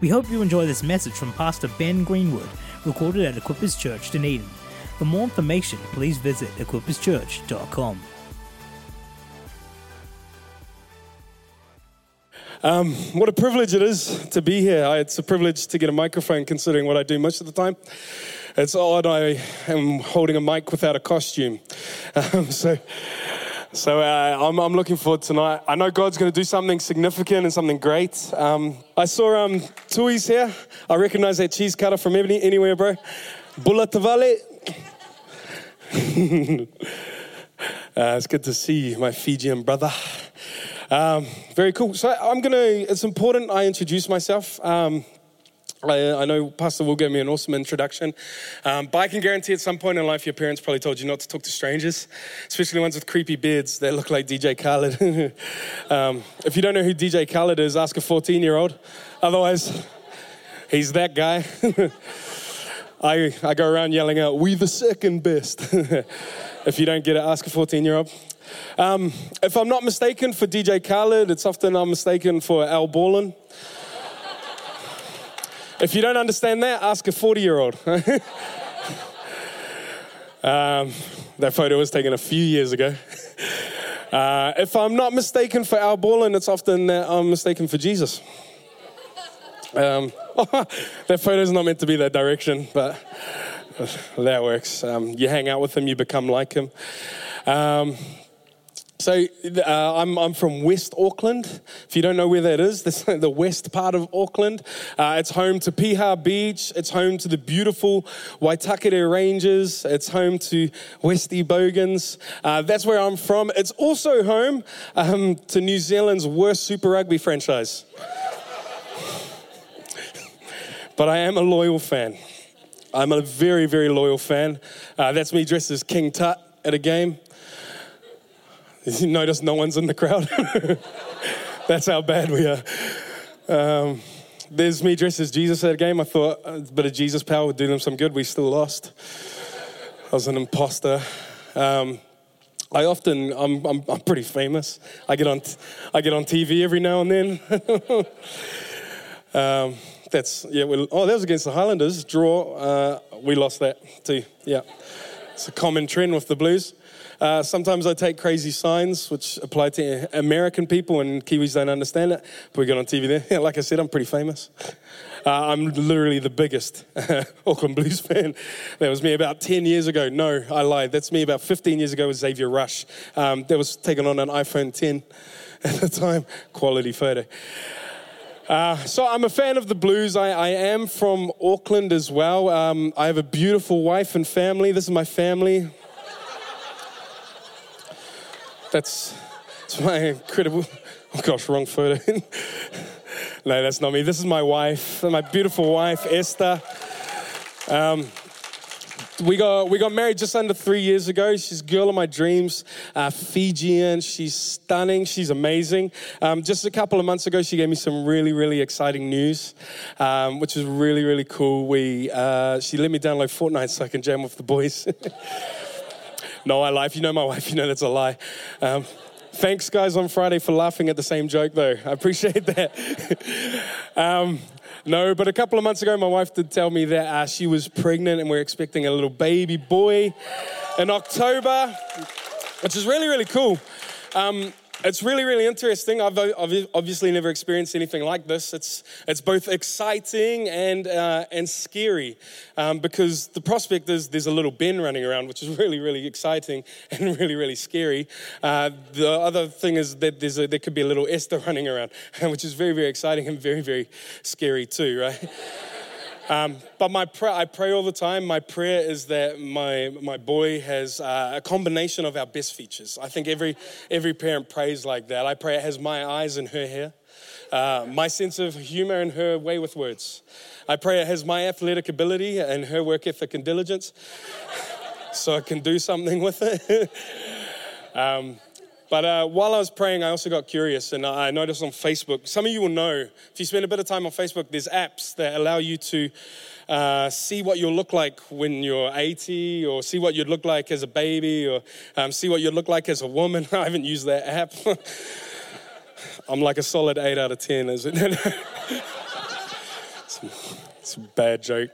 We hope you enjoy this message from Pastor Ben Greenwood, recorded at Equippers Church, Dunedin. For more information, please visit equipperschurch.com. Um, what a privilege it is to be here. It's a privilege to get a microphone considering what I do most of the time. It's odd I am holding a mic without a costume. Um, so so uh, I'm, I'm, looking forward tonight. I know God's going to do something significant and something great. Um, I saw um, Tui's here. I recognize that cheese cutter from any, anywhere, bro. Bula Tavale. uh, it's good to see you, my Fijian brother. Um, very cool. So I'm going to, it's important I introduce myself. Um, I, I, know Pastor will give me an awesome introduction, um, but I can guarantee at some point in life your parents probably told you not to talk to strangers, especially ones with creepy beards that look like DJ Khaled. um, if you don't know who DJ Khaled is, ask a 14 year old. Otherwise, he's that guy. I, I go around yelling out, We the second best. if you don't get it, ask a 14 year old. Um, if I'm not mistaken for DJ Khaled, it's often I'm mistaken for Al Borland. If you don't understand that, ask a 40 year old. um, that photo was taken a few years ago. Uh, if I'm not mistaken for Al Borland, it's often that I'm mistaken for Jesus. Um, that photo is not meant to be that direction, but that works. Um, you hang out with him, you become like him. Um, so uh, I'm, I'm from West Auckland. If you don't know where that is, that's the west part of Auckland. Uh, it's home to Piha Beach. It's home to the beautiful Waitakere Ranges. It's home to Westy Bogans. Uh, that's where I'm from. It's also home um, to New Zealand's worst Super Rugby franchise. but I am a loyal fan. I'm a very, very loyal fan. Uh, that's me dressed as King Tut at a game. You notice no one's in the crowd? That's how bad we are. Um, there's me dressed as Jesus at a game. I thought a bit of Jesus power would do them some good. We still lost. I was an imposter. Um, I often, I'm, I'm, I'm, pretty famous. I get on, I get on TV every now and then. um, that's, yeah, we, oh, that was against the Highlanders. Draw. Uh, we lost that too. Yeah. It's a common trend with the Blues. Uh, sometimes I take crazy signs which apply to American people and Kiwis don't understand it. But we get on TV there. like I said, I'm pretty famous. Uh, I'm literally the biggest Auckland Blues fan. That was me about 10 years ago. No, I lied. That's me about 15 years ago with Xavier Rush. Um, that was taken on an iPhone 10 at the time. Quality photo. Uh, so I'm a fan of the blues. I, I am from Auckland as well. Um, I have a beautiful wife and family. This is my family. That's, that's my incredible, oh gosh, wrong photo. no, that's not me. This is my wife, my beautiful wife, Esther. Um, we got we got married just under three years ago. She's girl of my dreams, uh, Fijian. She's stunning. She's amazing. Um, just a couple of months ago, she gave me some really really exciting news, um, which is really really cool. We uh, she let me download Fortnite so I can jam with the boys. no, I lie. If you know my wife, you know that's a lie. Um, thanks, guys, on Friday for laughing at the same joke, though. I appreciate that. um, no, but a couple of months ago, my wife did tell me that uh, she was pregnant and we're expecting a little baby boy in October, which is really, really cool. Um, it's really, really interesting. I've, obviously never experienced anything like this. It's, it's both exciting and, uh, and scary um, because the prospect is there's a little Ben running around, which is really, really exciting and really, really scary. Uh, the other thing is that there's a, there could be a little Esther running around, which is very, very exciting and very, very scary too, right? Um, but my prayer, I pray all the time. My prayer is that my, my boy has uh, a combination of our best features. I think every, every parent prays like that. I pray it has my eyes and her hair, uh, my sense of humor and her way with words. I pray it has my athletic ability and her work ethic and diligence so I can do something with it. um, but uh, while I was praying, I also got curious and I noticed on Facebook, some of you will know, if you spend a bit of time on Facebook, there's apps that allow you to uh, see what you'll look like when you're 80 or see what you'd look like as a baby or um, see what you'd look like as a woman. I haven't used that app. I'm like a solid 8 out of 10, is it? it's a bad joke.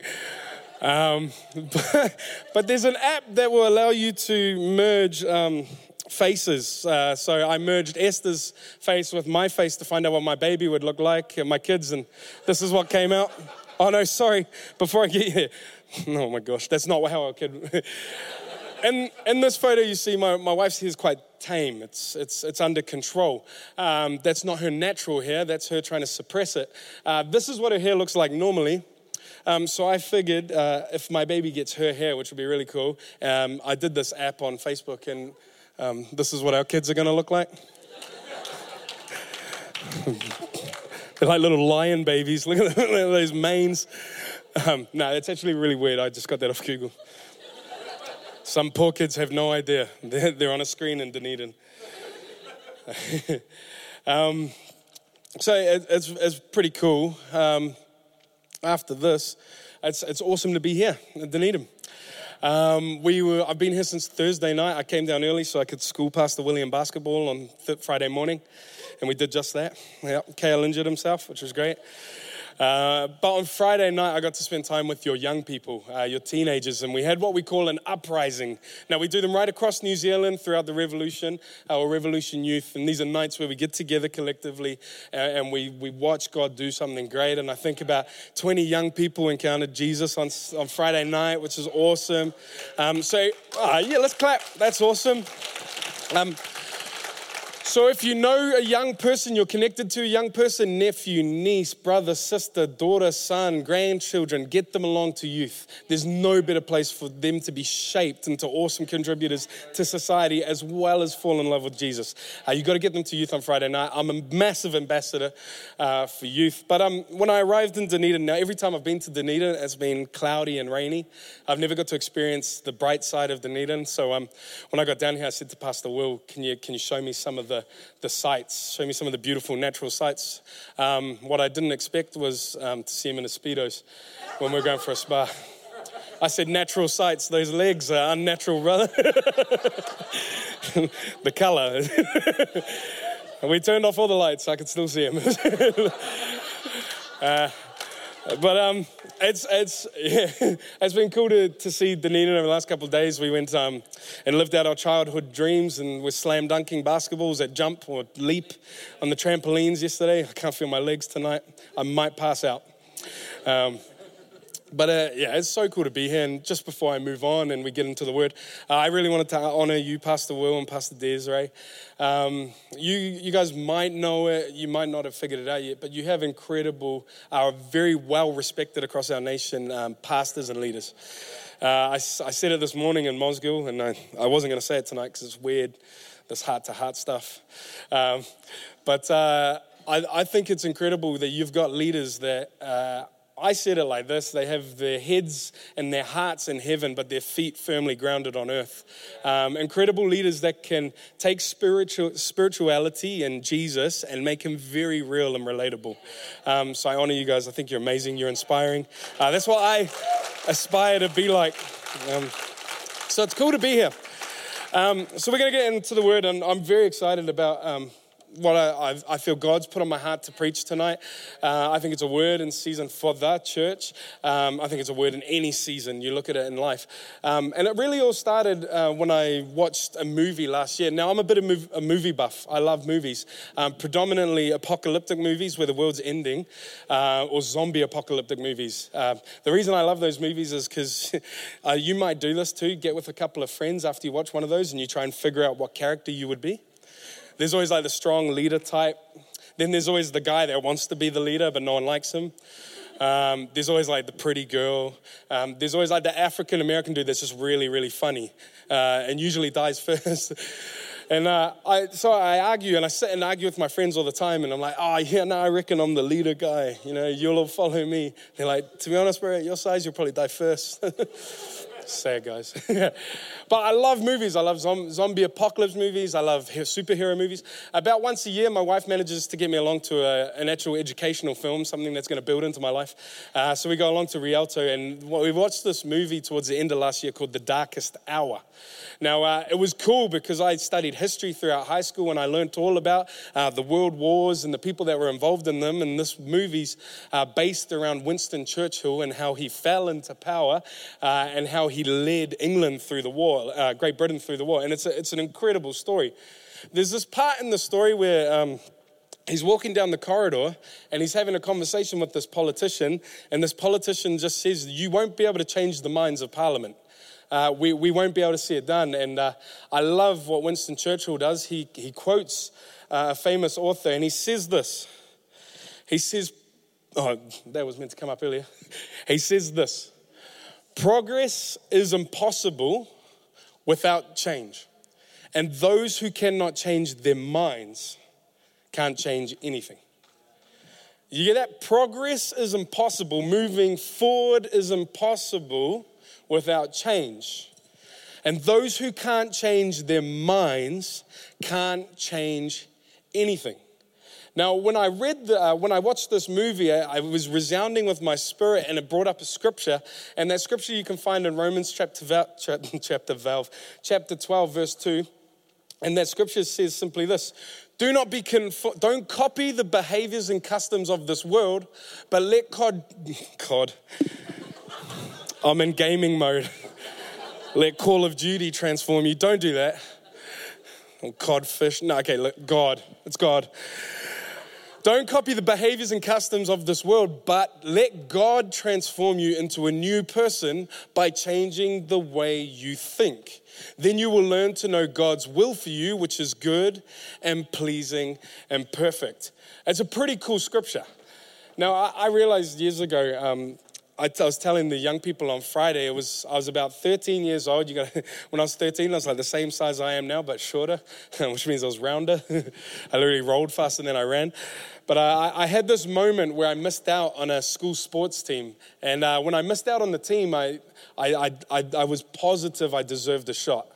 Um, but, but, there's an app that will allow you to merge um, faces. Uh, so I merged Esther's face with my face to find out what my baby would look like and my kids, and this is what came out. Oh no, sorry. Before I get here, oh my gosh, that's not how I could. in, in this photo, you see my, my wife's hair is quite tame. It's, it's, it's under control. Um, that's not her natural hair. That's her trying to suppress it. Uh, this is what her hair looks like normally. Um, so I figured uh, if my baby gets her hair, which would be really cool, um, I did this app on Facebook, and um, this is what our kids are going to look like. They're like little lion babies. Look at those manes. Um, no, it's actually really weird. I just got that off Google. Some poor kids have no idea. They're, they're on a screen in Dunedin. um, so it, it's, it's pretty cool. Um, after this, it's, it's awesome to be here in Dunedin. Um, we were, I've been here since Thursday night. I came down early so I could school Pastor William basketball on Friday morning, and we did just that. Yeah, Kale injured himself, which was great. Uh, but on Friday night, I got to spend time with your young people, uh, your teenagers, and we had what we call an uprising. Now, we do them right across New Zealand throughout the Revolution, our Revolution Youth, and these are nights where we get together collectively uh, and we, we watch God do something great. And I think about 20 young people encountered Jesus on, on Friday night, which is awesome. Um, so, uh, yeah, let's clap. That's awesome. Um, so, if you know a young person, you're connected to a young person, nephew, niece, brother, sister, daughter, son, grandchildren, get them along to youth. There's no better place for them to be shaped into awesome contributors to society as well as fall in love with Jesus. Uh, you've got to get them to youth on Friday night. I'm a massive ambassador uh, for youth. But um, when I arrived in Dunedin, now every time I've been to Dunedin, it's been cloudy and rainy. I've never got to experience the bright side of Dunedin. So um, when I got down here, I said to Pastor Will, can you, can you show me some of the the, the sights, show me some of the beautiful natural sights. Um, what I didn't expect was um, to see him in a Speedos when we are going for a spa. I said, natural sights, those legs are unnatural, brother. the color. and we turned off all the lights, I could still see him. uh, but um, it's, it's, yeah, it's been cool to, to see Dunedin over the last couple of days. We went um, and lived out our childhood dreams and we're slam dunking basketballs at jump or leap on the trampolines yesterday. I can't feel my legs tonight. I might pass out. Um, but uh, yeah, it's so cool to be here. And just before I move on and we get into the word, uh, I really wanted to honor you, Pastor Will and Pastor Desiree. Um, you, you guys might know it, you might not have figured it out yet, but you have incredible, uh, very well respected across our nation um, pastors and leaders. Uh, I, I, said it this morning in Mosgiel, and I, I wasn't going to say it tonight because it's weird, this heart to heart stuff. Um, but uh, I, I, think it's incredible that you've got leaders that uh, I said it like this they have their heads and their hearts in heaven, but their feet firmly grounded on earth. Um, incredible leaders that can take spiritual, spirituality and Jesus and make him very real and relatable. Um, so I honor you guys. I think you're amazing. You're inspiring. Uh, that's what I aspire to be like. Um, so it's cool to be here. Um, so we're going to get into the word, and I'm very excited about um, what I, I, feel God's put on my heart to preach tonight. Uh, I think it's a word in season for the church. Um, I think it's a word in any season. You look at it in life. Um, and it really all started uh, when I watched a movie last year. Now, I'm a bit of a movie buff. I love movies, um, predominantly apocalyptic movies where the world's ending, uh, or zombie apocalyptic movies. Uh, the reason I love those movies is because uh, you might do this too. Get with a couple of friends after you watch one of those and you try and figure out what character you would be. There's always like the strong leader type. Then there's always the guy that wants to be the leader, but no one likes him. Um, there's always like the pretty girl. Um, there's always like the African American dude that's just really, really funny uh, and usually dies first. and uh, I, so I argue and I sit and argue with my friends all the time. And I'm like, oh, yeah, no, I reckon I'm the leader guy. You know, you'll all follow me. They're like, to be honest, bro, at your size, you'll probably die first. Sad guys. but I love movies. I love zombie apocalypse movies. I love superhero movies. About once a year, my wife manages to get me along to a, an actual educational film, something that's going to build into my life. Uh, so we go along to Rialto, and we watched this movie towards the end of last year called The Darkest Hour. Now, uh, it was cool because I studied history throughout high school and I learned all about uh, the world wars and the people that were involved in them. And this movie's uh, based around Winston Churchill and how he fell into power uh, and how he led England through the war, uh, Great Britain through the war. And it's, a, it's an incredible story. There's this part in the story where. Um, he's walking down the corridor and he's having a conversation with this politician and this politician just says you won't be able to change the minds of parliament uh, we, we won't be able to see it done. And uh, I love what Winston Churchill does. He, he quotes uh, a famous author and he says this. He says, oh, that was meant to come up earlier. he says this Progress is impossible without change. And those who cannot change their minds can't change anything. You get that? Progress is impossible. Moving forward is impossible without change. And those who can't change their minds can't change anything. Now, when I read, the, uh, when I watched this movie, I, I, was resounding with my spirit, and it brought up a scripture, and that scripture you can find in Romans chapter, chapter, valve, chapter 12, verse 2. And that scripture says simply this do not be don't copy the behaviors and customs of this world, but let God, God, I'm in gaming mode. Let Call of Duty transform you. Don't do that. Codfish. No, okay, look, God. It's God. Don't copy the behaviors and customs of this world, but let God transform you into a new person by changing the way you think. Then you will learn to know God's will for you, which is good and pleasing and perfect. It's a pretty cool scripture. Now, I, realized years ago, um, I, was telling the young people on Friday, it was, I was about 13 years old. You got, when I was 13, I was like the same size I am now, but shorter, which means I was rounder. I literally rolled faster than I ran. But I, I, had this moment where I missed out on a school sports team. And uh, when I missed out on the team, I, I, I, I was positive I deserved a shot.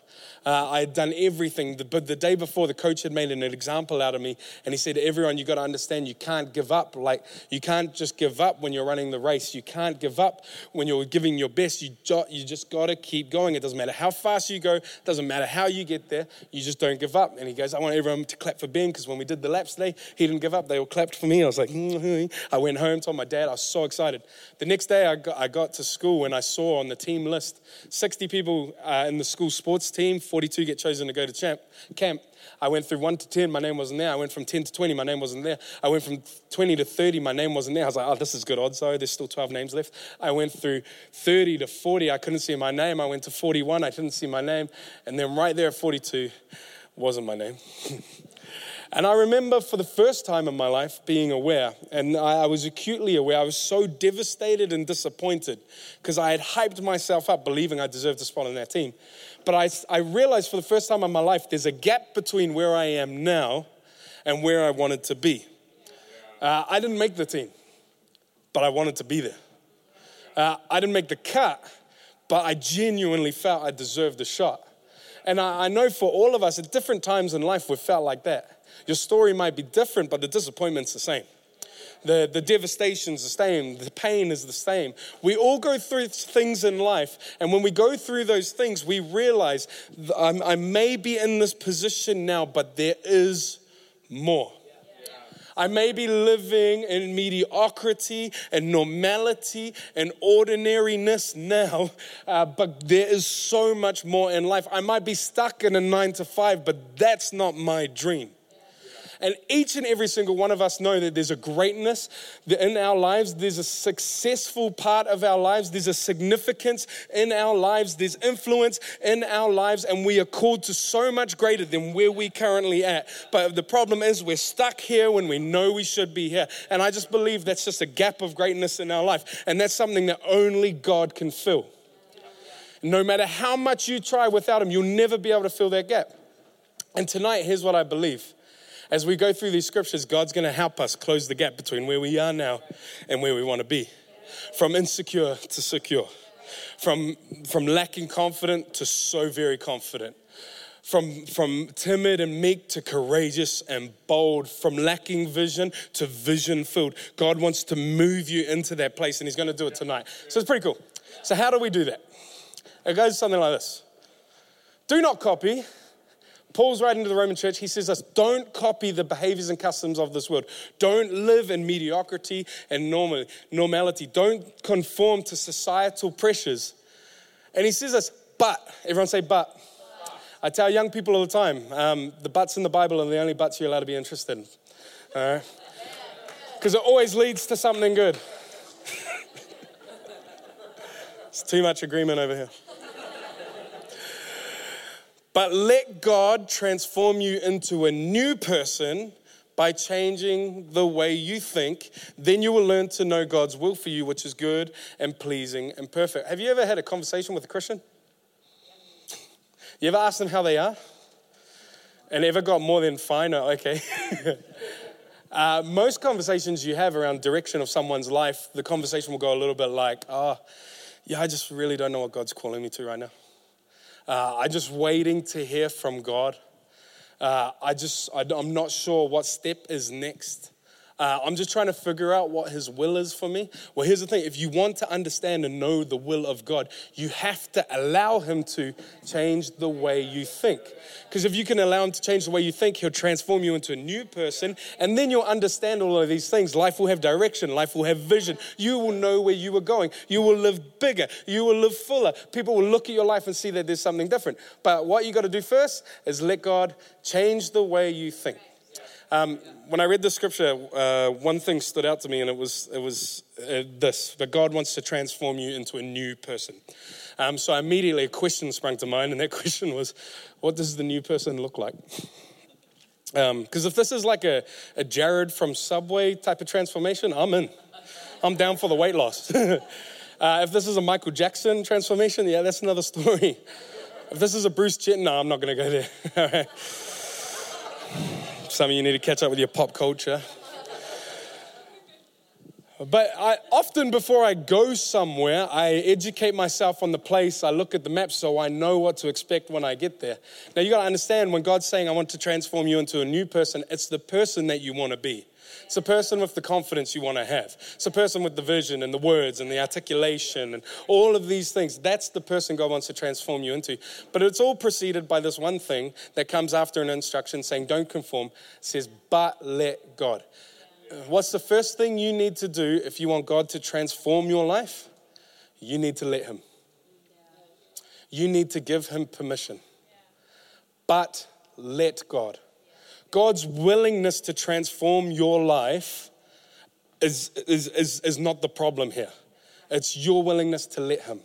Uh, I had done everything, but the day before, the coach had made an example out of me, and he said, "Everyone, you got to understand, you can't give up. Like you can't just give up when you're running the race. You can't give up when you're giving your best. You you just got to keep going. It doesn't matter how fast you go. It doesn't matter how you get there. You just don't give up." And he goes, "I want everyone to clap for Ben because when we did the laps today, he didn't give up. They all clapped for me. I was like, mm-hmm. I went home, told my dad, I was so excited. The next day, I got, I got to school and I saw on the team list 60 people uh, in the school sports team, 42 get chosen to go to champ, camp. I went through 1 to 10, my name wasn't there. I went from 10 to 20, my name wasn't there. I went from 20 to 30, my name wasn't there. I was like, oh, this is good odds, though. There's still 12 names left. I went through 30 to 40, I couldn't see my name. I went to 41, I didn't see my name. And then right there at 42 wasn't my name. And I remember for the first time in my life being aware, and I was acutely aware. I was so devastated and disappointed because I had hyped myself up believing I deserved a spot on that team. But I, I realized for the first time in my life there's a gap between where I am now and where I wanted to be. Uh, I didn't make the team, but I wanted to be there. Uh, I didn't make the cut, but I genuinely felt I deserved a shot. And I, I know for all of us at different times in life, we've felt like that. Your story might be different, but the disappointment's the same. The, the devastation's the same. The pain is the same. We all go through things in life. And when we go through those things, we realize I may be in this position now, but there is more. I may be living in mediocrity and normality and ordinariness now, uh, but there is so much more in life. I might be stuck in a nine to five, but that's not my dream. And each and every single one of us know that there's a greatness in our lives, there's a successful part of our lives, there's a significance in our lives, there's influence in our lives, and we are called to so much greater than where we currently at. But the problem is we're stuck here when we know we should be here. And I just believe that's just a gap of greatness in our life. And that's something that only God can fill. No matter how much you try without Him, you'll never be able to fill that gap. And tonight, here's what I believe as we go through these scriptures, God's going to help us close the gap between where we are now and where we want to be. From insecure to secure. From, from lacking confident to so very confident. From, from timid and meek to courageous and bold. From lacking vision to vision filled. God wants to move you into that place and He's going to do it tonight. So it's pretty cool. So, how do we do that? It goes something like this Do not copy Paul's writing to the Roman church. He says us, don't copy the behaviors and customs of this world. Don't live in mediocrity and normal, normality. Don't conform to societal pressures. And he says us, but, everyone say but. I tell young people all the time, um, the buts in the Bible are the only buts you're allowed to be interested in. Because it always leads to something good. it's too much agreement over here. But let God transform you into a new person by changing the way you think. Then you will learn to know God's will for you, which is good and pleasing and perfect. Have you ever had a conversation with a Christian? You ever asked them how they are? And ever got more than fine okay? uh, most conversations you have around direction of someone's life, the conversation will go a little bit like, oh, yeah, I just really don't know what God's calling me to right now. Uh, I'm just waiting to hear from God. Uh, I just, I, am not sure what step is next. Uh, I'm just trying to figure out what His will is for me. Well, here's the thing if you want to understand and know the will of God, you have to allow Him to change the way you think. Because if you can allow Him to change the way you think, He'll transform you into a new person, and then you'll understand all of these things. Life will have direction, life will have vision. You will know where you are going. You will live bigger, you will live fuller. People will look at your life and see that there's something different. But what you got to do first is let God change the way you think. Um, when I read the scripture, uh, one thing stood out to me, and it was, it was uh, this that God wants to transform you into a new person. Um, so immediately a question sprang to mind, and that question was, What does the new person look like? Because um, if this is like a, a Jared from Subway type of transformation, I'm in. I'm down for the weight loss. uh, if this is a Michael Jackson transformation, yeah, that's another story. If this is a Bruce Jet, no, I'm not going to go there. Some of you need to catch up with your pop culture. But I, often before I go somewhere, I educate myself on the place. I look at the map so I know what to expect when I get there. Now, you got to understand when God's saying, I want to transform you into a new person, it's the person that you want to be. It's a person with the confidence you want to have. It's a person with the vision and the words and the articulation and all of these things. That's the person God wants to transform you into. But it's all preceded by this one thing that comes after an instruction saying, don't conform. It says, but let God. What's the first thing you need to do if you want God to transform your life? You need to let Him. You need to give Him permission. But let God. God's willingness to transform your life is, is, is, is not the problem here. It's your willingness to let Him.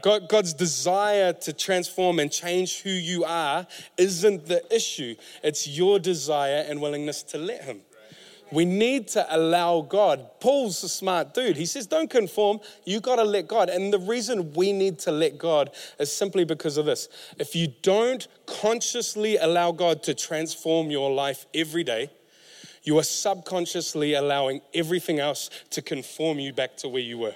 God, God's desire to transform and change who you are isn't the issue. It's your desire and willingness to let Him. We need to allow God. Paul's a smart dude. He says, Don't conform. You got to let God. And the reason we need to let God is simply because of this. If you don't consciously allow God to transform your life every day, you are subconsciously allowing everything else to conform you back to where you were.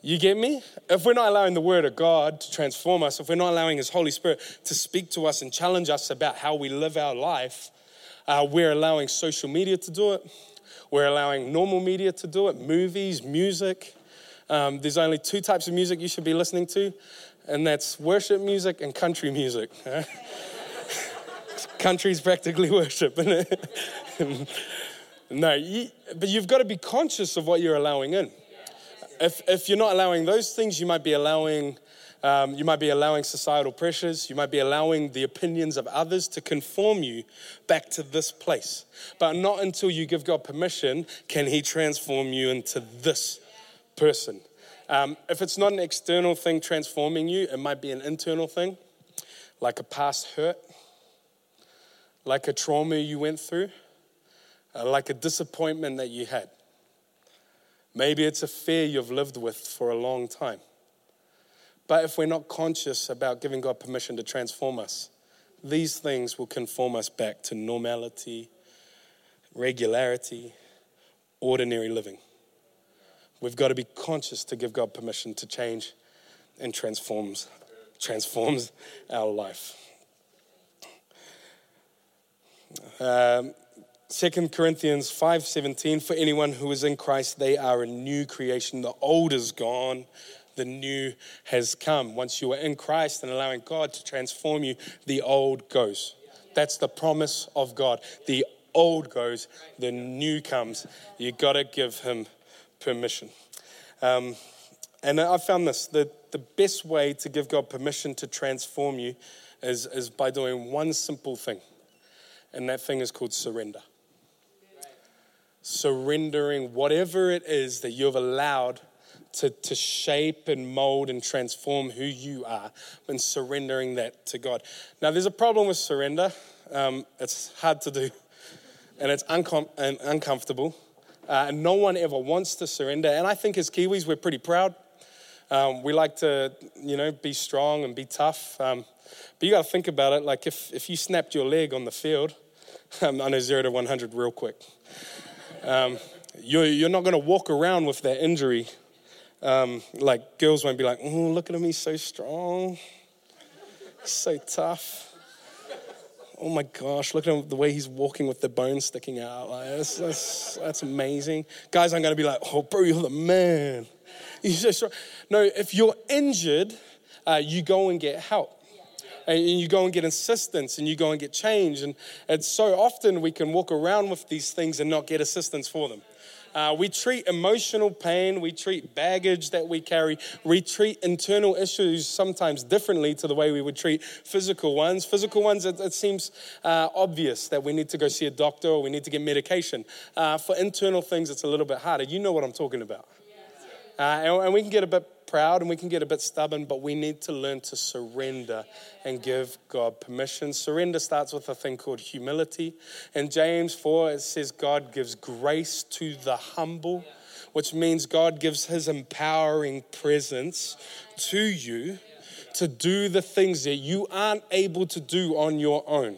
You get me? If we're not allowing the Word of God to transform us, if we're not allowing His Holy Spirit to speak to us and challenge us about how we live our life, uh, we're allowing social media to do it. We're allowing normal media to do it, movies, music. Um, there's only two types of music you should be listening to, and that's worship music and country music. Country's practically worship, isn't it? no, you, but you've got to be conscious of what you're allowing in. If, if you're not allowing those things, you might be allowing um, you might be allowing societal pressures. You might be allowing the opinions of others to conform you back to this place. But not until you give God permission can He transform you into this person. Um, if it's not an external thing transforming you, it might be an internal thing, like a past hurt, like a trauma you went through, uh, like a disappointment that you had. Maybe it's a fear you've lived with for a long time. But if we're not conscious about giving God permission to transform us, these things will conform us back to normality, regularity, ordinary living. we've got to be conscious to give God permission to change and transforms transforms our life. Um, 2 Corinthians 5:17 for anyone who is in Christ they are a new creation the old is gone the new has come. Once you are in Christ and allowing God to transform you the old goes. That's the promise of God. The old goes the new comes. You got to give him permission. Um, and I found this the, the best way to give God permission to transform you is, is by doing one simple thing and that thing is called surrender. Surrendering whatever it is that you've allowed to, to shape and mold and transform who you are and surrendering that to God. Now, there's a problem with surrender. Um, it's hard to do and it's uncom- and uncomfortable. Uh, and no one ever wants to surrender. And I think as Kiwis, we're pretty proud. Um, we like to, you know, be strong and be tough. Um, but you got to think about it. Like if, if you snapped your leg on the field, um, I know zero to 100 real quick. Um, you're, you're not going to walk around with that injury. Um, like, girls won't be like, oh, look at him, he's so strong, so tough. Oh my gosh, look at him, the way he's walking with the bones sticking out. Like, that's, that's, that's amazing. Guys aren't to be like, oh, bro, you're the man. He's so strong. No, if you're injured, uh, you go and get help and you go and get assistance and you go and get change. And, and so often we can walk around with these things and not get assistance for them. Uh, we treat emotional pain, we treat baggage that we carry, we treat internal issues sometimes differently to the way we would treat physical ones. Physical ones, it, it seems uh, obvious that we need to go see a doctor or we need to get medication. Uh, for internal things, it's a little bit harder. You know what I'm talking about. Uh, and, and we can get a bit proud and we can get a bit stubborn, but we need to learn to surrender and give God permission. Surrender starts with a thing called humility. In James 4, it says, God gives grace to the humble, which means God gives his empowering presence to you to do the things that you aren't able to do on your own.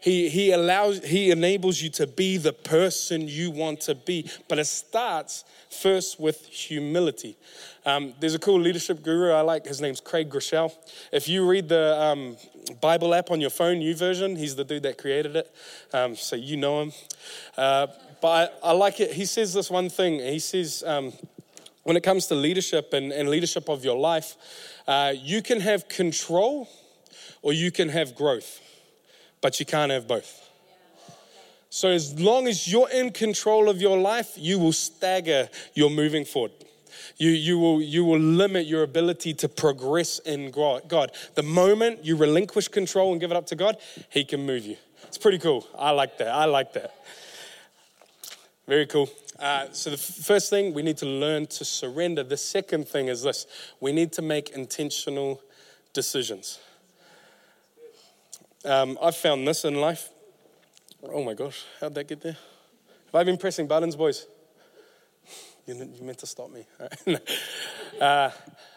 He, he allows, he enables you to be the person you want to be. But it starts first with humility. Um, there's a cool leadership guru I like. His name's Craig Groeschel. If you read the um, Bible app on your phone, YouVersion, he's the dude that created it. Um, so you know him. Uh, but I, I, like it. He says this one thing. He says, um, when it comes to leadership and, and leadership of your life, uh, you can have control or you can have growth, but you can't have both. So, as long as you're in control of your life, you will stagger your moving forward. You, you, will, you will limit your ability to progress in God. The moment you relinquish control and give it up to God, He can move you. It's pretty cool. I like that. I like that. Very cool. Uh, so, the f- first thing, we need to learn to surrender. The second thing is this we need to make intentional decisions. Um, I've found this in life. Oh my gosh, how'd that get there? Have I been pressing buttons, boys? You, meant to stop me. uh,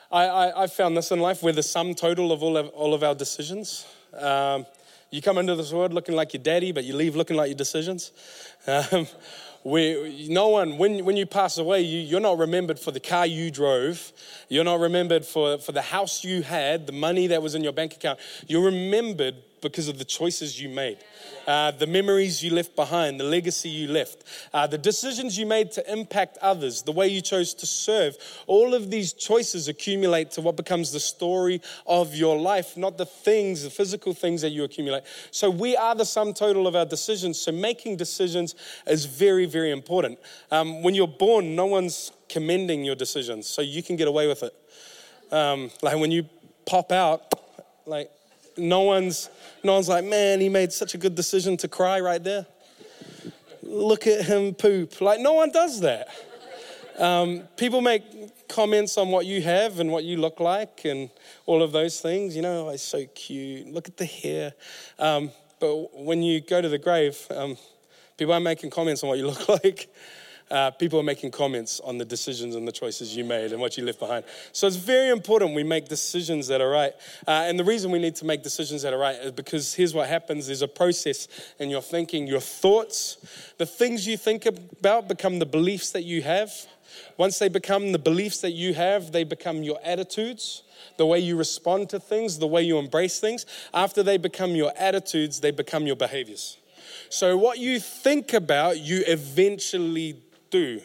I, I, I, found this in life. We're the sum total of all of, all of our decisions. Um, you come into this world looking like your daddy, but you leave looking like your decisions. Um, we, no one, when, when you pass away, you, you're not remembered for the car you drove. You're not remembered for, for the house you had, the money that was in your bank account. You're remembered because of the choices you made, uh, the memories you left behind, the legacy you left, uh, the decisions you made to impact others, the way you chose to serve. All of these choices accumulate to what becomes the story of your life, not the things, the physical things that you accumulate. So we are the sum total of our decisions. So making decisions is very, very important. Um, when you're born, no one's commending your decisions, so you can get away with it. Um, like when you pop out, like no one's, no one's like, man, he made such a good decision to cry right there. Look at him poop. Like, no one does that. Um, people make comments on what you have and what you look like and all of those things. You know, oh, it's so cute. Look at the hair. Um, but when you go to the grave, um, people aren't making comments on what you look like. uh, people are making comments on the decisions and the choices you made and what you left behind. So it's very important we make decisions that are right. Uh, and the reason we need to make decisions that are right is because here's what happens there's a process in your thinking, your thoughts, the things you think about become the beliefs that you have. Once they become the beliefs that you have, they become your attitudes the way you respond to things, the way you embrace things. After they become your attitudes, they become your behaviors. So, what you think about, you eventually do.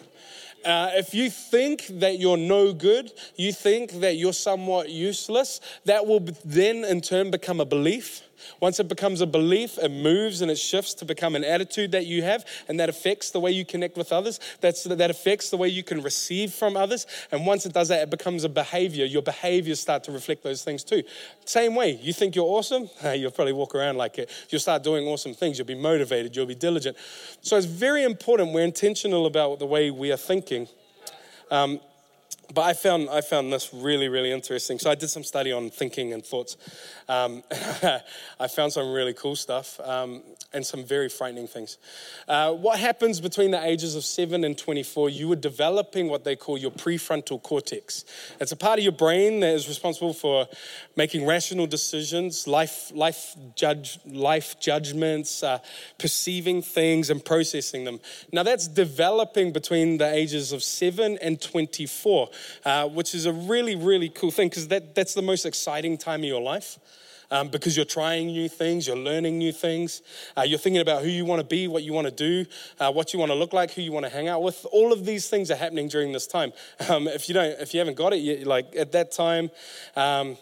Uh, if you think that you're no good, you think that you're somewhat useless, that will then in turn become a belief. Once it becomes a belief, it moves and it shifts to become an attitude that you have, and that affects the way you connect with others. That's, that affects the way you can receive from others. And once it does that, it becomes a behavior. Your behaviors start to reflect those things too. Same way, you think you're awesome, you'll probably walk around like it. You'll start doing awesome things. You'll be motivated, you'll be diligent. So it's very important we're intentional about the way we are thinking. Um, but I found, I found this really, really interesting. So I did some study on thinking and thoughts. Um, I found some really cool stuff um, and some very frightening things. Uh, what happens between the ages of 7 and 24? You are developing what they call your prefrontal cortex. It's a part of your brain that is responsible for making rational decisions, life, life, judge, life judgments, uh, perceiving things, and processing them. Now, that's developing between the ages of 7 and 24, uh, which is a really, really cool thing because that, that's the most exciting time of your life um, because you're trying new things, you're learning new things, uh, you're thinking about who you want to be, what you want to do, uh, what you want to look like, who you want to hang out with. All of these things are happening during this time. Um, if you don't, if you haven't got it yet, like at that time, um,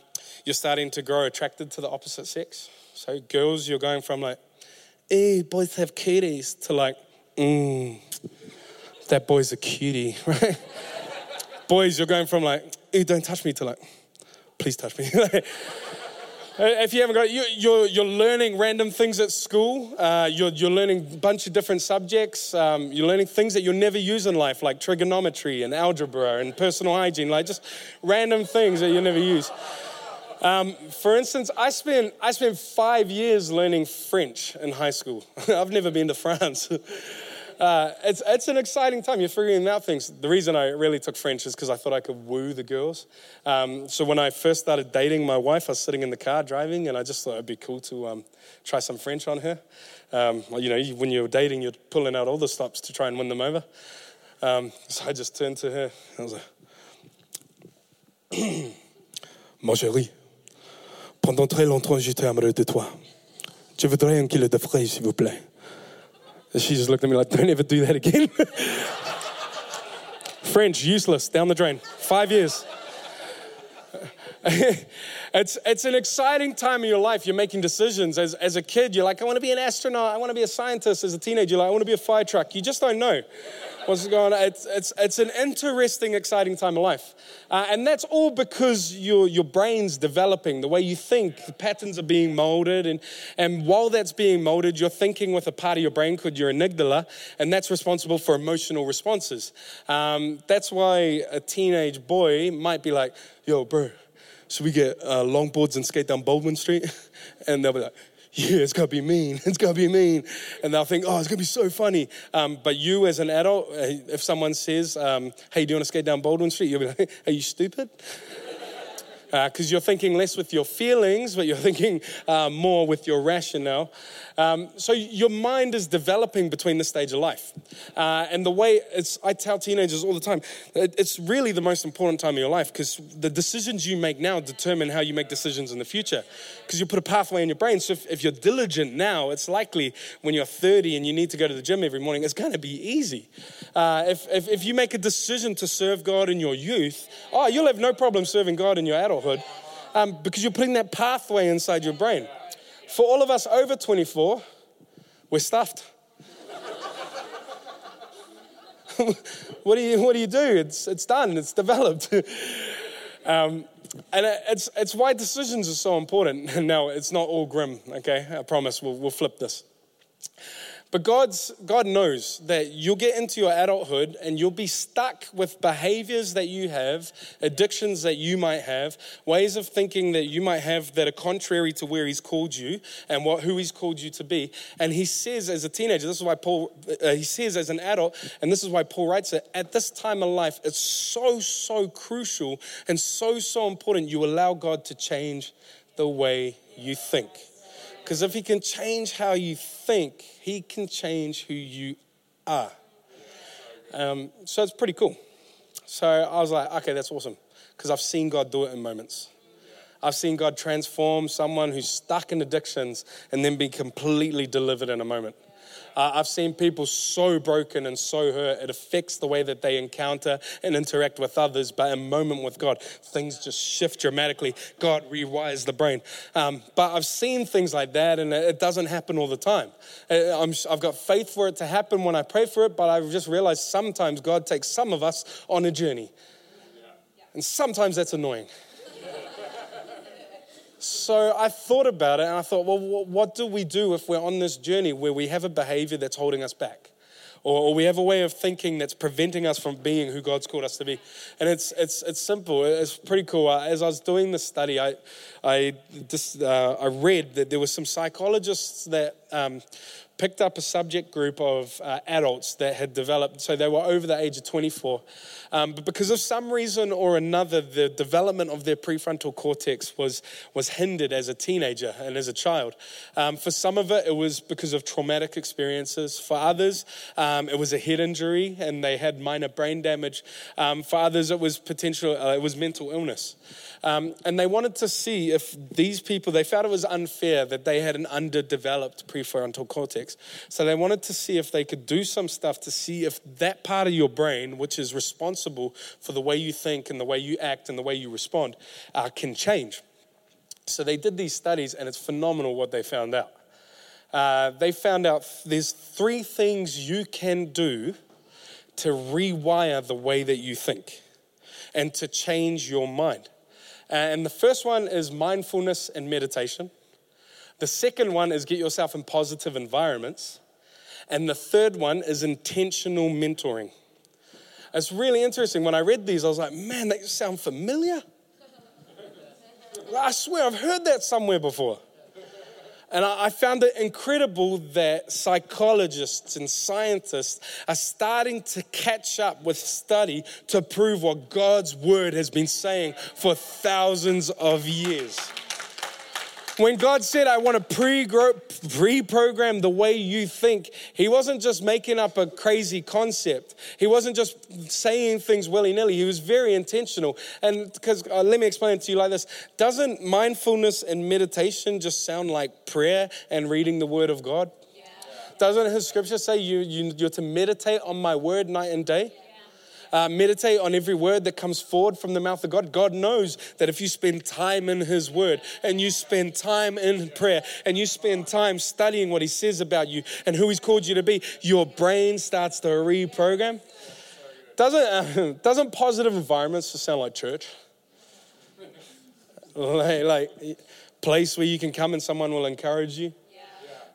you're starting to grow attracted to the opposite sex. So girls, you're going from like, hey, boys have cuties, to like, mmm, that boy's a cutie, right? Boys, you're going from like, hey, don't touch me, to like, please touch me. If you haven't got you, you're, you're learning random things at school. Uh, you're, you're learning a bunch of different subjects. Um, you're learning things that you'll never use in life, like trigonometry and algebra and personal hygiene, like just random things that you'll never use. Um, for instance, I spent, I spent five years learning French in high school. I've never been to France. uh, it's, it's an exciting time. You're figuring out things. The reason I really took French is because I thought I could woo the girls. Um, so when I first started dating my wife, I was sitting in the car driving, and I just thought it'd be cool to um, try some French on her. Um, you know, when you're dating, you're pulling out all the stops to try and win them over. Um, so I just turned to her. I was like, Mon chéri, pendant très longtemps, j'étais amoureux de toi. Je voudrais un kilo de frais, s'il vous plaît. She just looked at me like, don't ever do that again. French, useless, down the drain. Five years. it's, it's an exciting time in your life. You're making decisions. As, as a kid, you're like, I want to be an astronaut. I want to be a scientist. As a teenager, you're like, I want to be a fire truck. You just don't know what's going on. It's, it's, it's an interesting, exciting time of life. Uh, and that's all because your, your brain's developing, the way you think, the patterns are being molded. And, and while that's being molded, you're thinking with a part of your brain called your amygdala, and that's responsible for emotional responses. Um, that's why a teenage boy might be like, yo, bro, should we get uh, longboards and skate down Baldwin Street? And they'll be like, yeah, it's gonna be mean. It's gonna be mean. And they'll think, oh, it's gonna be so funny. Um, but you, as an adult, uh, if someone says, um, hey, do you wanna skate down Baldwin Street? You'll be like, are you stupid? Because uh, you're thinking less with your feelings, but you're thinking uh, more with your rationale. Um, so your mind is developing between this stage of life. Uh, and the way it's, I tell teenagers all the time, it's really the most important time of your life because the decisions you make now determine how you make decisions in the future. Because you put a pathway in your brain. So if, if you're diligent now, it's likely when you're 30 and you need to go to the gym every morning, it's going to be easy. Uh, if, if, if you make a decision to serve God in your youth, oh, you'll have no problem serving God in your adulthood adulthood um, because you're putting that pathway inside your brain. For all of us over 24, we're stuffed. what, do you, what do you do? It's, it's done, it's developed. um, and it's, it's why decisions are so important. Now, it's not all grim, okay? I promise we'll, we'll flip this. But God's, God knows that you'll get into your adulthood and you'll be stuck with behaviors that you have, addictions that you might have, ways of thinking that you might have that are contrary to where He's called you and what, who He's called you to be. And He says, as a teenager, this is why Paul, uh, He says, as an adult, and this is why Paul writes it, at this time of life, it's so, so crucial and so, so important you allow God to change the way you think. Because if He can change how you think, He can change who you are. Um, so it's pretty cool. So I was like, okay, that's awesome. Because I've seen God do it in moments. I've seen God transform someone who's stuck in addictions and then be completely delivered in a moment. Uh, I've seen people so broken and so hurt, it affects the way that they encounter and interact with others. But a moment with God, things just shift dramatically. God rewires the brain. Um, but I've seen things like that, and it doesn't happen all the time. Uh, i have got faith for it to happen when I pray for it, but I've just realized sometimes God takes some of us on a journey. And sometimes that's annoying. So I thought about it and I thought, well, what do we do if we're on this journey where we have a behavior that's holding us back? Or, we have a way of thinking that's preventing us from being who God's called us to be. And it's, it's, it's simple, it's pretty cool. Uh, as I was doing the study, I, I, just, uh, I read that there were some psychologists that um, picked up a subject group of uh, adults that had developed, so they were over the age of 24. Um, but because of some reason or another, the development of their prefrontal cortex was, was hindered as a teenager and as a child. Um, for some of it, it was because of traumatic experiences. For others, um, it was a head injury and they had minor brain damage. Um, for others, it was potential, uh, it was mental illness. Um, and they wanted to see if these people, they felt it was unfair that they had an underdeveloped prefrontal cortex. So they wanted to see if they could do some stuff to see if that part of your brain, which is responsible for the way you think and the way you act and the way you respond, uh, can change. So they did these studies, and it's phenomenal what they found out. Uh, they found out there's three things you can do to rewire the way that you think and to change your mind. And the first one is mindfulness and meditation. The second one is get yourself in positive environments. And the third one is intentional mentoring. It's really interesting. When I read these, I was like, man, they sound familiar. I swear I've heard that somewhere before. And I found it incredible that psychologists and scientists are starting to catch up with study to prove what God's word has been saying for thousands of years. When God said, I want to pre program the way you think, He wasn't just making up a crazy concept. He wasn't just saying things willy nilly. He was very intentional. And because, uh, let me explain it to you like this Doesn't mindfulness and meditation just sound like prayer and reading the Word of God? Yeah. Doesn't His scripture say you, you, you're to meditate on my word night and day? Uh, meditate on every word that comes forward from the mouth of God. God knows that if you spend time in His word and you spend time in prayer and you spend time studying what He says about you and who He's called you to be, your brain starts to reprogram. Doesn't, uh, doesn't positive environments just sound like church? Like, like place where you can come and someone will encourage you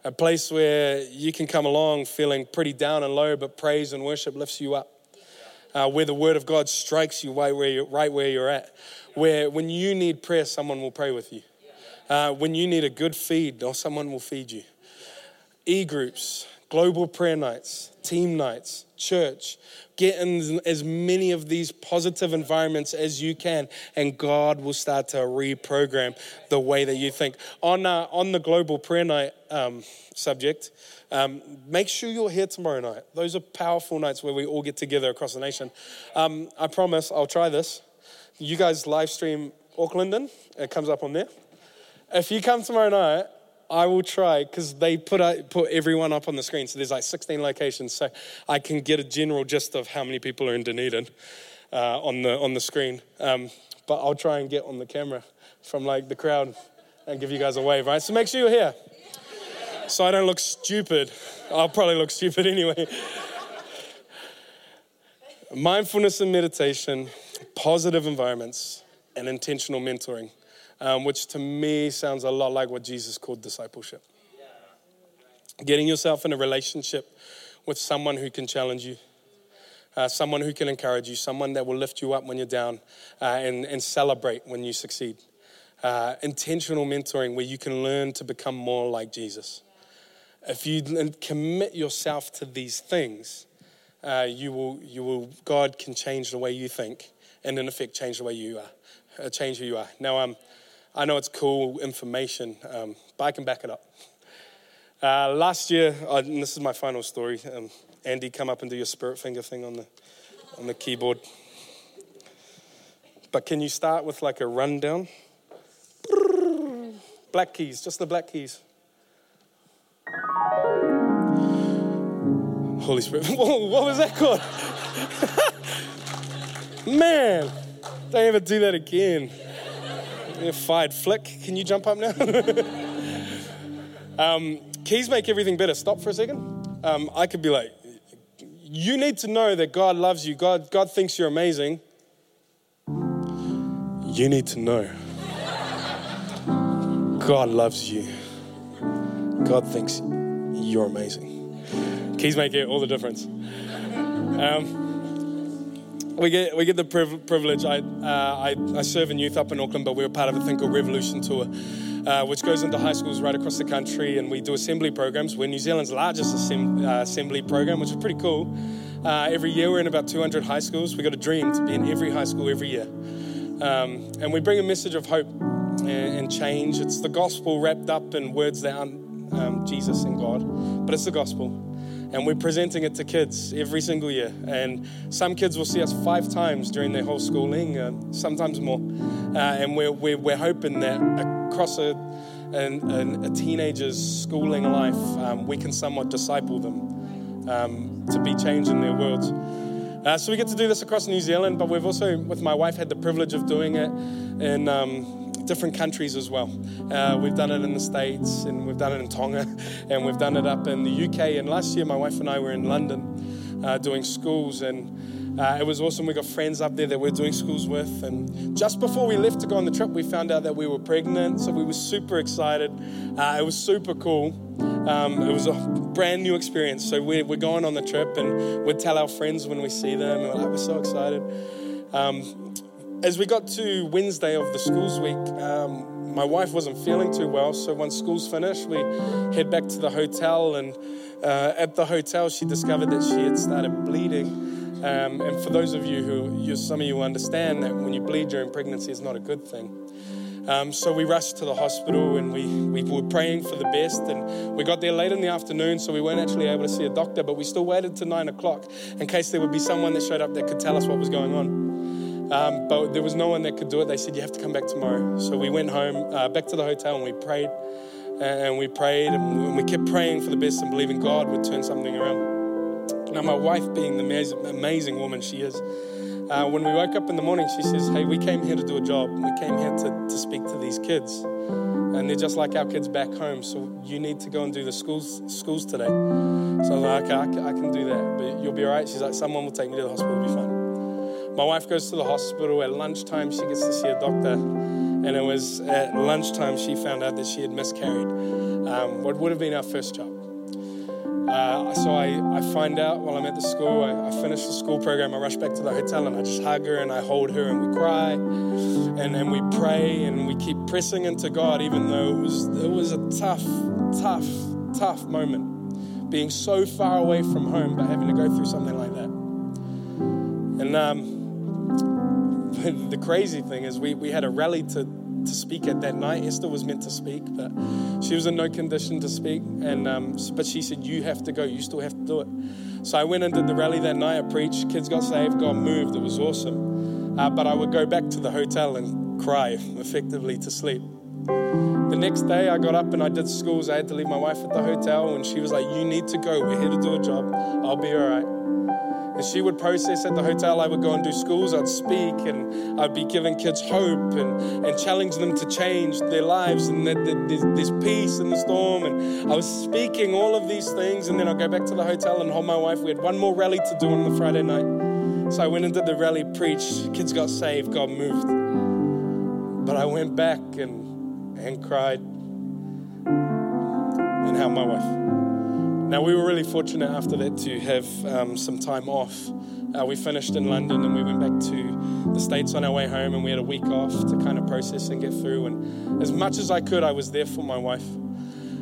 a place where you can come along feeling pretty down and low, but praise and worship lifts you up uh, where the word of God strikes you right where you're, right where you're at. Where when you need prayer, someone will pray with you. Uh, when you need a good feed, or someone will feed you. E groups, global prayer nights, team nights, church. Get in as many of these positive environments as you can, and God will start to reprogram the way that you think. On, uh, on the global prayer night um, subject, um, make sure you're here tomorrow night. Those are powerful nights where we all get together across the nation. Um, I promise I'll try this. You guys live stream Aucklandon, it comes up on there. If you come tomorrow night, I will try because they put put everyone up on the screen. So there's like 16 locations, so I can get a general gist of how many people are in Dunedin uh, on the on the screen. Um, but I'll try and get on the camera from like the crowd and give you guys a wave, right? So make sure you're here so I don't look stupid. I'll probably look stupid anyway. Mindfulness and meditation, positive environments, and intentional mentoring, um, which to me sounds a lot like what Jesus called discipleship. getting yourself in a relationship with someone who can challenge you. Uh, someone who can encourage you, someone that will lift you up when you're down uh, and, and celebrate when you succeed. Uh, intentional mentoring where you can learn to become more like Jesus. If you commit yourself to these things, uh, you will, you will, God can change the way you think and in effect change the way you are, uh, change who you are. Now, um, I know it's cool information, um, but I can back it up. Uh, last year, and this is my final story. Um, Andy, come up and do your spirit finger thing on the on the keyboard. But can you start with like a rundown? Black keys, just the black keys. Holy Spirit. what was that called? Man, don't ever do that again. You're Fired flick. Can you jump up now? um, keys make everything better. Stop for a second. Um, I could be like, you need to know that God loves you. God, God thinks you're amazing. You need to know God loves you. God thinks you're amazing. Keys make it all the difference. Um, we get we get the privilege. I, uh, I, I serve in youth up in Auckland, but we're part of a thing called Revolution Tour, uh, which goes into high schools right across the country, and we do assembly programs. We're New Zealand's largest assemb- uh, assembly program, which is pretty cool. Uh, every year we're in about 200 high schools. We got a dream to be in every high school every year, um, and we bring a message of hope and, and, change. It's the gospel wrapped up in words that aren't um, Jesus and God, but it's the gospel and we're presenting it to kids every single year. And some kids will see us five times during their whole schooling, uh, sometimes more. Uh, and we're, we're, we're, hoping that across a, a, a teenager's schooling life, um, we can somewhat disciple them um, to be changed in their worlds. Uh, so we get to do this across New Zealand, but we've also, with my wife, had the privilege of doing it in um, different countries as well. Uh, we've done it in the States and we've done it in Tonga and we've done it up in the UK. And last year, my wife and I were in London uh, doing schools and uh, it was awesome. We got friends up there that we're doing schools with. And just before we left to go on the trip, we found out that we were pregnant. So we were super excited. Uh, it was super cool. Um, it was a brand new experience. So we're, we're going on the trip and we'd tell our friends when we see them. And we're like, we're so excited. Um, as we got to Wednesday of the schools week, um, my wife wasn't feeling too well. So once school's finished, we head back to the hotel. And uh, at the hotel, she discovered that she had started bleeding. Um, and for those of you who, you, some of you understand that when you bleed during pregnancy, it's not a good thing. Um, so we rushed to the hospital and we, we were praying for the best. And we got there late in the afternoon, so we weren't actually able to see a doctor, but we still waited to nine o'clock in case there would be someone that showed up that could tell us what was going on. Um, but there was no one that could do it. They said, You have to come back tomorrow. So we went home, uh, back to the hotel, and we prayed. And we prayed, and we kept praying for the best and believing God would turn something around. Now, my wife, being the amazing, amazing woman she is, uh, when we woke up in the morning, she says, Hey, we came here to do a job. We came here to, to speak to these kids. And they're just like our kids back home. So you need to go and do the schools, schools today. So I'm like, Okay, I can, I can do that. But you'll be all right. She's like, Someone will take me to the hospital. It'll be fine. My wife goes to the hospital. At lunchtime, she gets to see a doctor. And it was at lunchtime she found out that she had miscarried um, what would have been our first child. Uh, so I, I find out while I'm at the school, I, I, finish the school program, I rush back to the hotel and I just hug her and I hold her and we cry and, and we pray and we keep pressing into God even though it was, it was a tough, tough, tough moment being so far away from home but having to go through something like that. And um, the crazy thing is, we, we had a rally to, to speak at that night. Esther was meant to speak, but she was in no condition to speak. And um, but she said, "You have to go. You still have to do it." So I went and did the rally that night. I preached. Kids got saved. God moved. It was awesome. Uh, but I would go back to the hotel and cry, effectively to sleep. The next day, I got up and I did schools. I had to leave my wife at the hotel, and she was like, "You need to go. We're here to do a job. I'll be all right." And she would process at the hotel. I would go and do schools. I'd speak and I'd be giving kids hope and, and challenge them to change their lives and that, there's peace in the storm. And I was speaking all of these things. And then I'd go back to the hotel and hold my wife. We had one more rally to do on the Friday night. So I went and did the rally, preached. Kids got saved. God moved. But I went back and, and cried and held my wife. Now, we were really fortunate after that to have um, some time off. Uh, we finished in London and we went back to the States on our way home, and we had a week off to kind of process and get through. And as much as I could, I was there for my wife.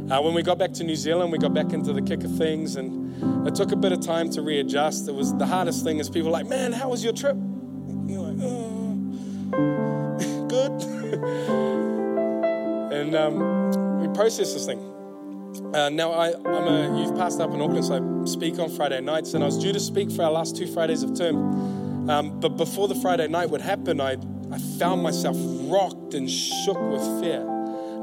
Uh, when we got back to New Zealand, we got back into the kick of things, and it took a bit of time to readjust. It was the hardest thing is people like, man, how was your trip? And you're like, oh, good. and um, we processed this thing. Uh, now, I, am a youth pastor up in Auckland, so I speak on Friday nights, and I was due to speak for our last two Fridays of term. Um, but before the Friday night would happen, I, I found myself rocked and shook with fear.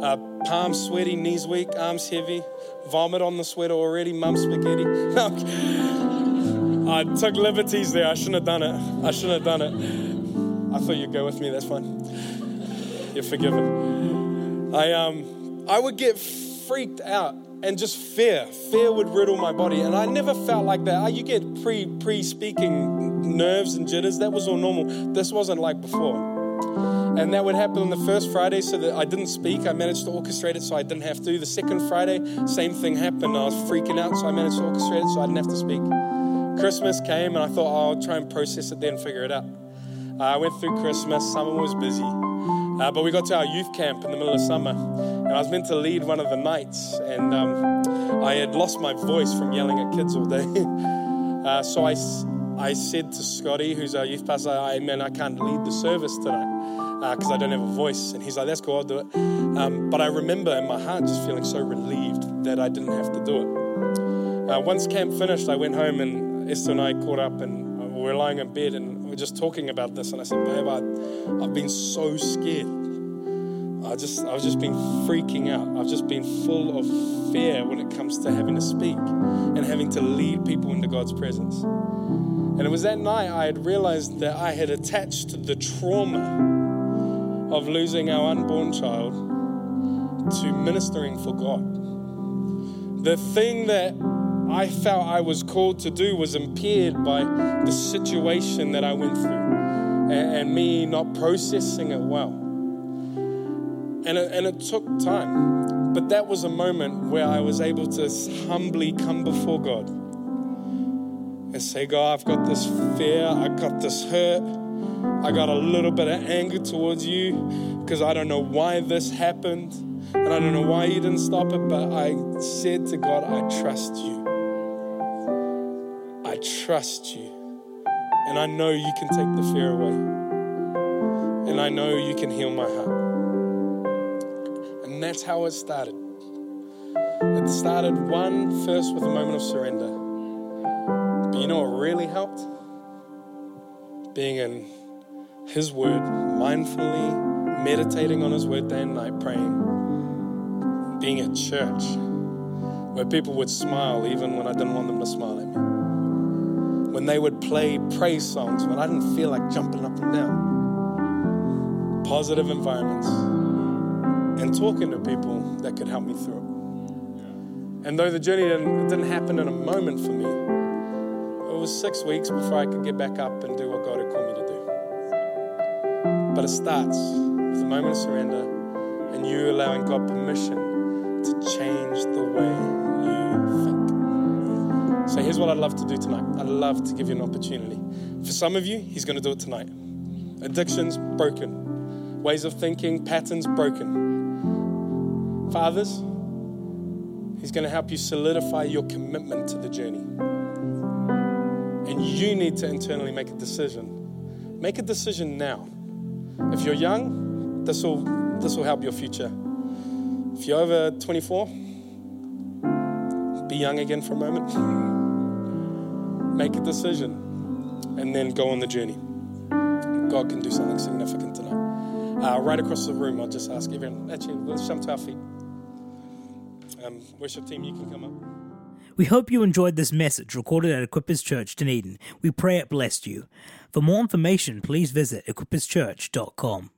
Uh, palms sweaty, knees weak, arms heavy, vomit on the sweater already, mum spaghetti. I took liberties there. I shouldn't have done it. I shouldn't have done it. I thought you'd go with me. That's fine. You're forgiven. I um I would get freaked out and just fear. Fear would riddle my body, and I never felt like that. You get pre pre speaking nerves and jitters. That was all normal. This wasn't like before. And that would happen on the first Friday so that I didn't speak. I managed to orchestrate it so I didn't have to. The second Friday, same thing happened. I was freaking out, so I managed to orchestrate it so I didn't have to speak. Christmas came, and I thought, oh, I'll try and process it then, figure it out. Uh, I went through Christmas, summer was busy. Uh, but we got to our youth camp in the middle of summer, and I was meant to lead one of the nights, and um, I had lost my voice from yelling at kids all day. uh, so I, I said to Scotty, who's our youth pastor, I, man, I can't lead the service tonight because uh, I don't have a voice. And he's like, that's cool, I'll do it. Um, but I remember in my heart just feeling so relieved that I didn't have to do it. Uh, once camp finished, I went home and Esther and I caught up and we were lying in bed and we were just talking about this. And I said, babe, I, I've been so scared. I just, I've just been freaking out. I've just been full of fear when it comes to having to speak and having to lead people into God's presence. And it was that night I had realized that I had attached the trauma of losing our unborn child to ministering for God. The thing that I felt I was called to do was impaired by the situation that I went through and, and me not processing it well. And it, and it took time. But that was a moment where I was able to humbly come before God and say, God, I've got this fear, I've got this hurt, I got a little bit of anger towards you because I don't know why this happened and I don't know why you didn't stop it, but I said to God, I trust you. Trust you. And I know you can take the fear away. And I know you can heal my heart. And that's how it started. It started one first with a moment of surrender. But you know what really helped? Being in his Word, mindfully meditating on His Word day and night, praying, being at church where people would smile even when I didn't want them to smile at me. When they would play praise songs when I didn't feel like jumping up and down. Positive environments. And talking to people that could help me through it. And though the journey didn't, didn't happen in a moment for me, it was six weeks before I could get back up and do what God had called me to do. But it starts with a moment of surrender and you allowing God permission to change the way you think. So here's what I'd love to do tonight I'd love to give you an opportunity. For some of you, He's going to do it tonight. Addictions broken, ways of thinking, patterns broken. Fathers, He's going to help you solidify your commitment to the journey. And you need to internally make a decision. Make a decision now if you're young, this will this will help your future. If you're over 24, be young again for a moment. Make a decision and then go on the journey. God can do something significant tonight. Uh, right across the room, I'll just ask everyone, actually, let's jump to our feet. Um, worship team, you can come up. We hope you enjoyed this message recorded at Equippers Church, Dunedin. We pray it blessed you. For more information, please visit equipperschurch.com.